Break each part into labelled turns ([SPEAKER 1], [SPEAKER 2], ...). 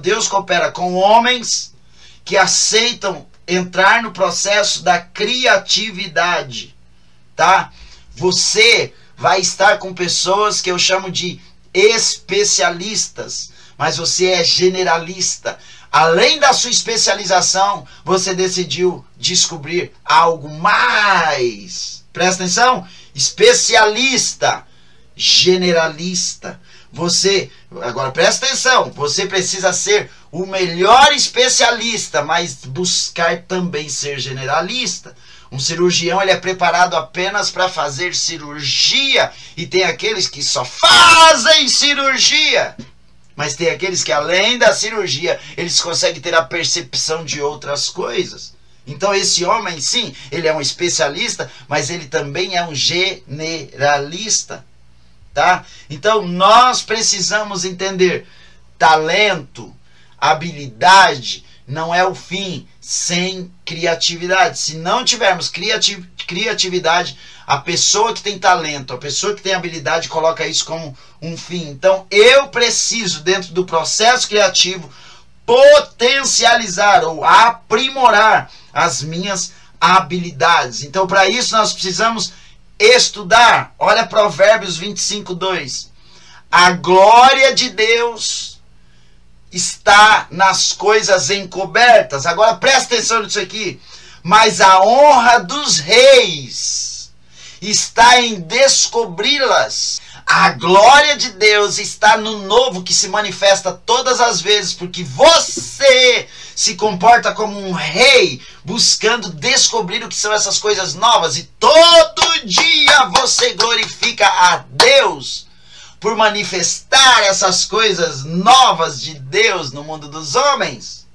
[SPEAKER 1] Deus coopera com homens que aceitam entrar no processo da criatividade, tá? Você vai estar com pessoas que eu chamo de especialistas, mas você é generalista. Além da sua especialização, você decidiu descobrir algo mais. Presta atenção? Especialista, generalista. Você, agora presta atenção, você precisa ser o melhor especialista, mas buscar também ser generalista. Um cirurgião ele é preparado apenas para fazer cirurgia e tem aqueles que só fazem cirurgia. Mas tem aqueles que além da cirurgia, eles conseguem ter a percepção de outras coisas. Então esse homem, sim, ele é um especialista, mas ele também é um generalista, tá? Então nós precisamos entender talento, habilidade não é o fim sem criatividade. Se não tivermos criativ criatividade, a pessoa que tem talento, a pessoa que tem habilidade coloca isso como um fim. Então eu preciso, dentro do processo criativo, potencializar ou aprimorar as minhas habilidades. Então, para isso, nós precisamos estudar. Olha Provérbios 25, 2. A glória de Deus está nas coisas encobertas. Agora presta atenção nisso aqui. Mas a honra dos reis está em descobri-las. A glória de Deus está no novo que se manifesta todas as vezes, porque você se comporta como um rei, buscando descobrir o que são essas coisas novas, e todo dia você glorifica a Deus por manifestar essas coisas novas de Deus no mundo dos homens.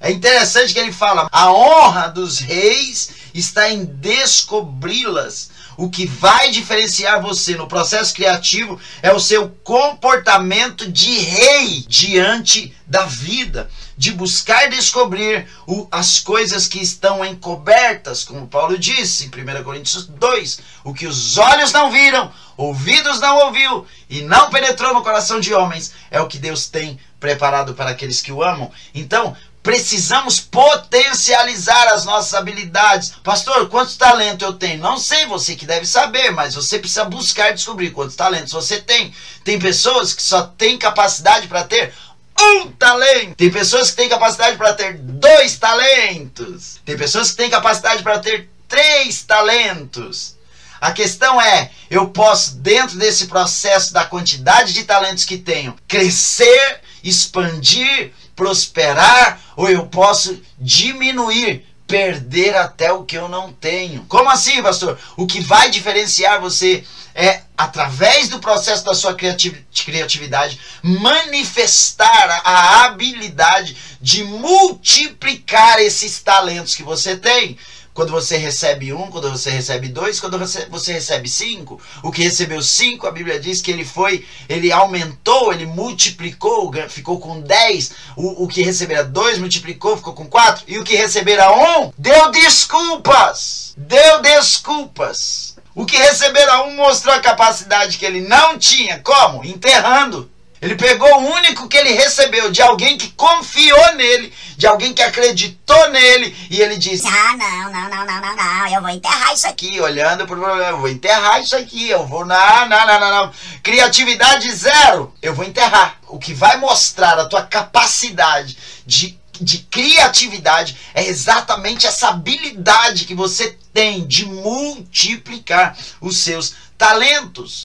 [SPEAKER 1] É interessante que ele fala: a honra dos reis está em descobri-las. O que vai diferenciar você no processo criativo é o seu comportamento de rei diante da vida, de buscar descobrir o, as coisas que estão encobertas, como Paulo disse em 1 Coríntios 2: o que os olhos não viram, ouvidos não ouviu e não penetrou no coração de homens, é o que Deus tem preparado para aqueles que o amam. Então, Precisamos potencializar as nossas habilidades. Pastor, quantos talentos eu tenho? Não sei, você que deve saber, mas você precisa buscar descobrir quantos talentos você tem. Tem pessoas que só têm capacidade para ter um talento. Tem pessoas que têm capacidade para ter dois talentos. Tem pessoas que têm capacidade para ter três talentos. A questão é, eu posso, dentro desse processo da quantidade de talentos que tenho, crescer, expandir, prosperar, ou eu posso diminuir, perder até o que eu não tenho. Como assim, pastor? O que vai diferenciar você é, através do processo da sua criatividade, manifestar a habilidade de multiplicar esses talentos que você tem quando você recebe um, quando você recebe dois, quando você recebe cinco. O que recebeu cinco, a Bíblia diz que ele foi, ele aumentou, ele multiplicou, ficou com dez. O, o que recebera dois multiplicou, ficou com quatro. E o que recebera um, deu desculpas. Deu desculpas. O que recebera um mostrou a capacidade que ele não tinha. Como? Enterrando. Ele pegou o único que ele recebeu de alguém que confiou nele, de alguém que acreditou nele, e ele disse: Ah, não, não, não, não, não, não, eu vou enterrar isso aqui, olhando para o problema, eu vou enterrar isso aqui, eu vou. Não, não, não, não, não. Criatividade zero, eu vou enterrar. O que vai mostrar a tua capacidade de de criatividade é exatamente essa habilidade que você tem de multiplicar os seus talentos.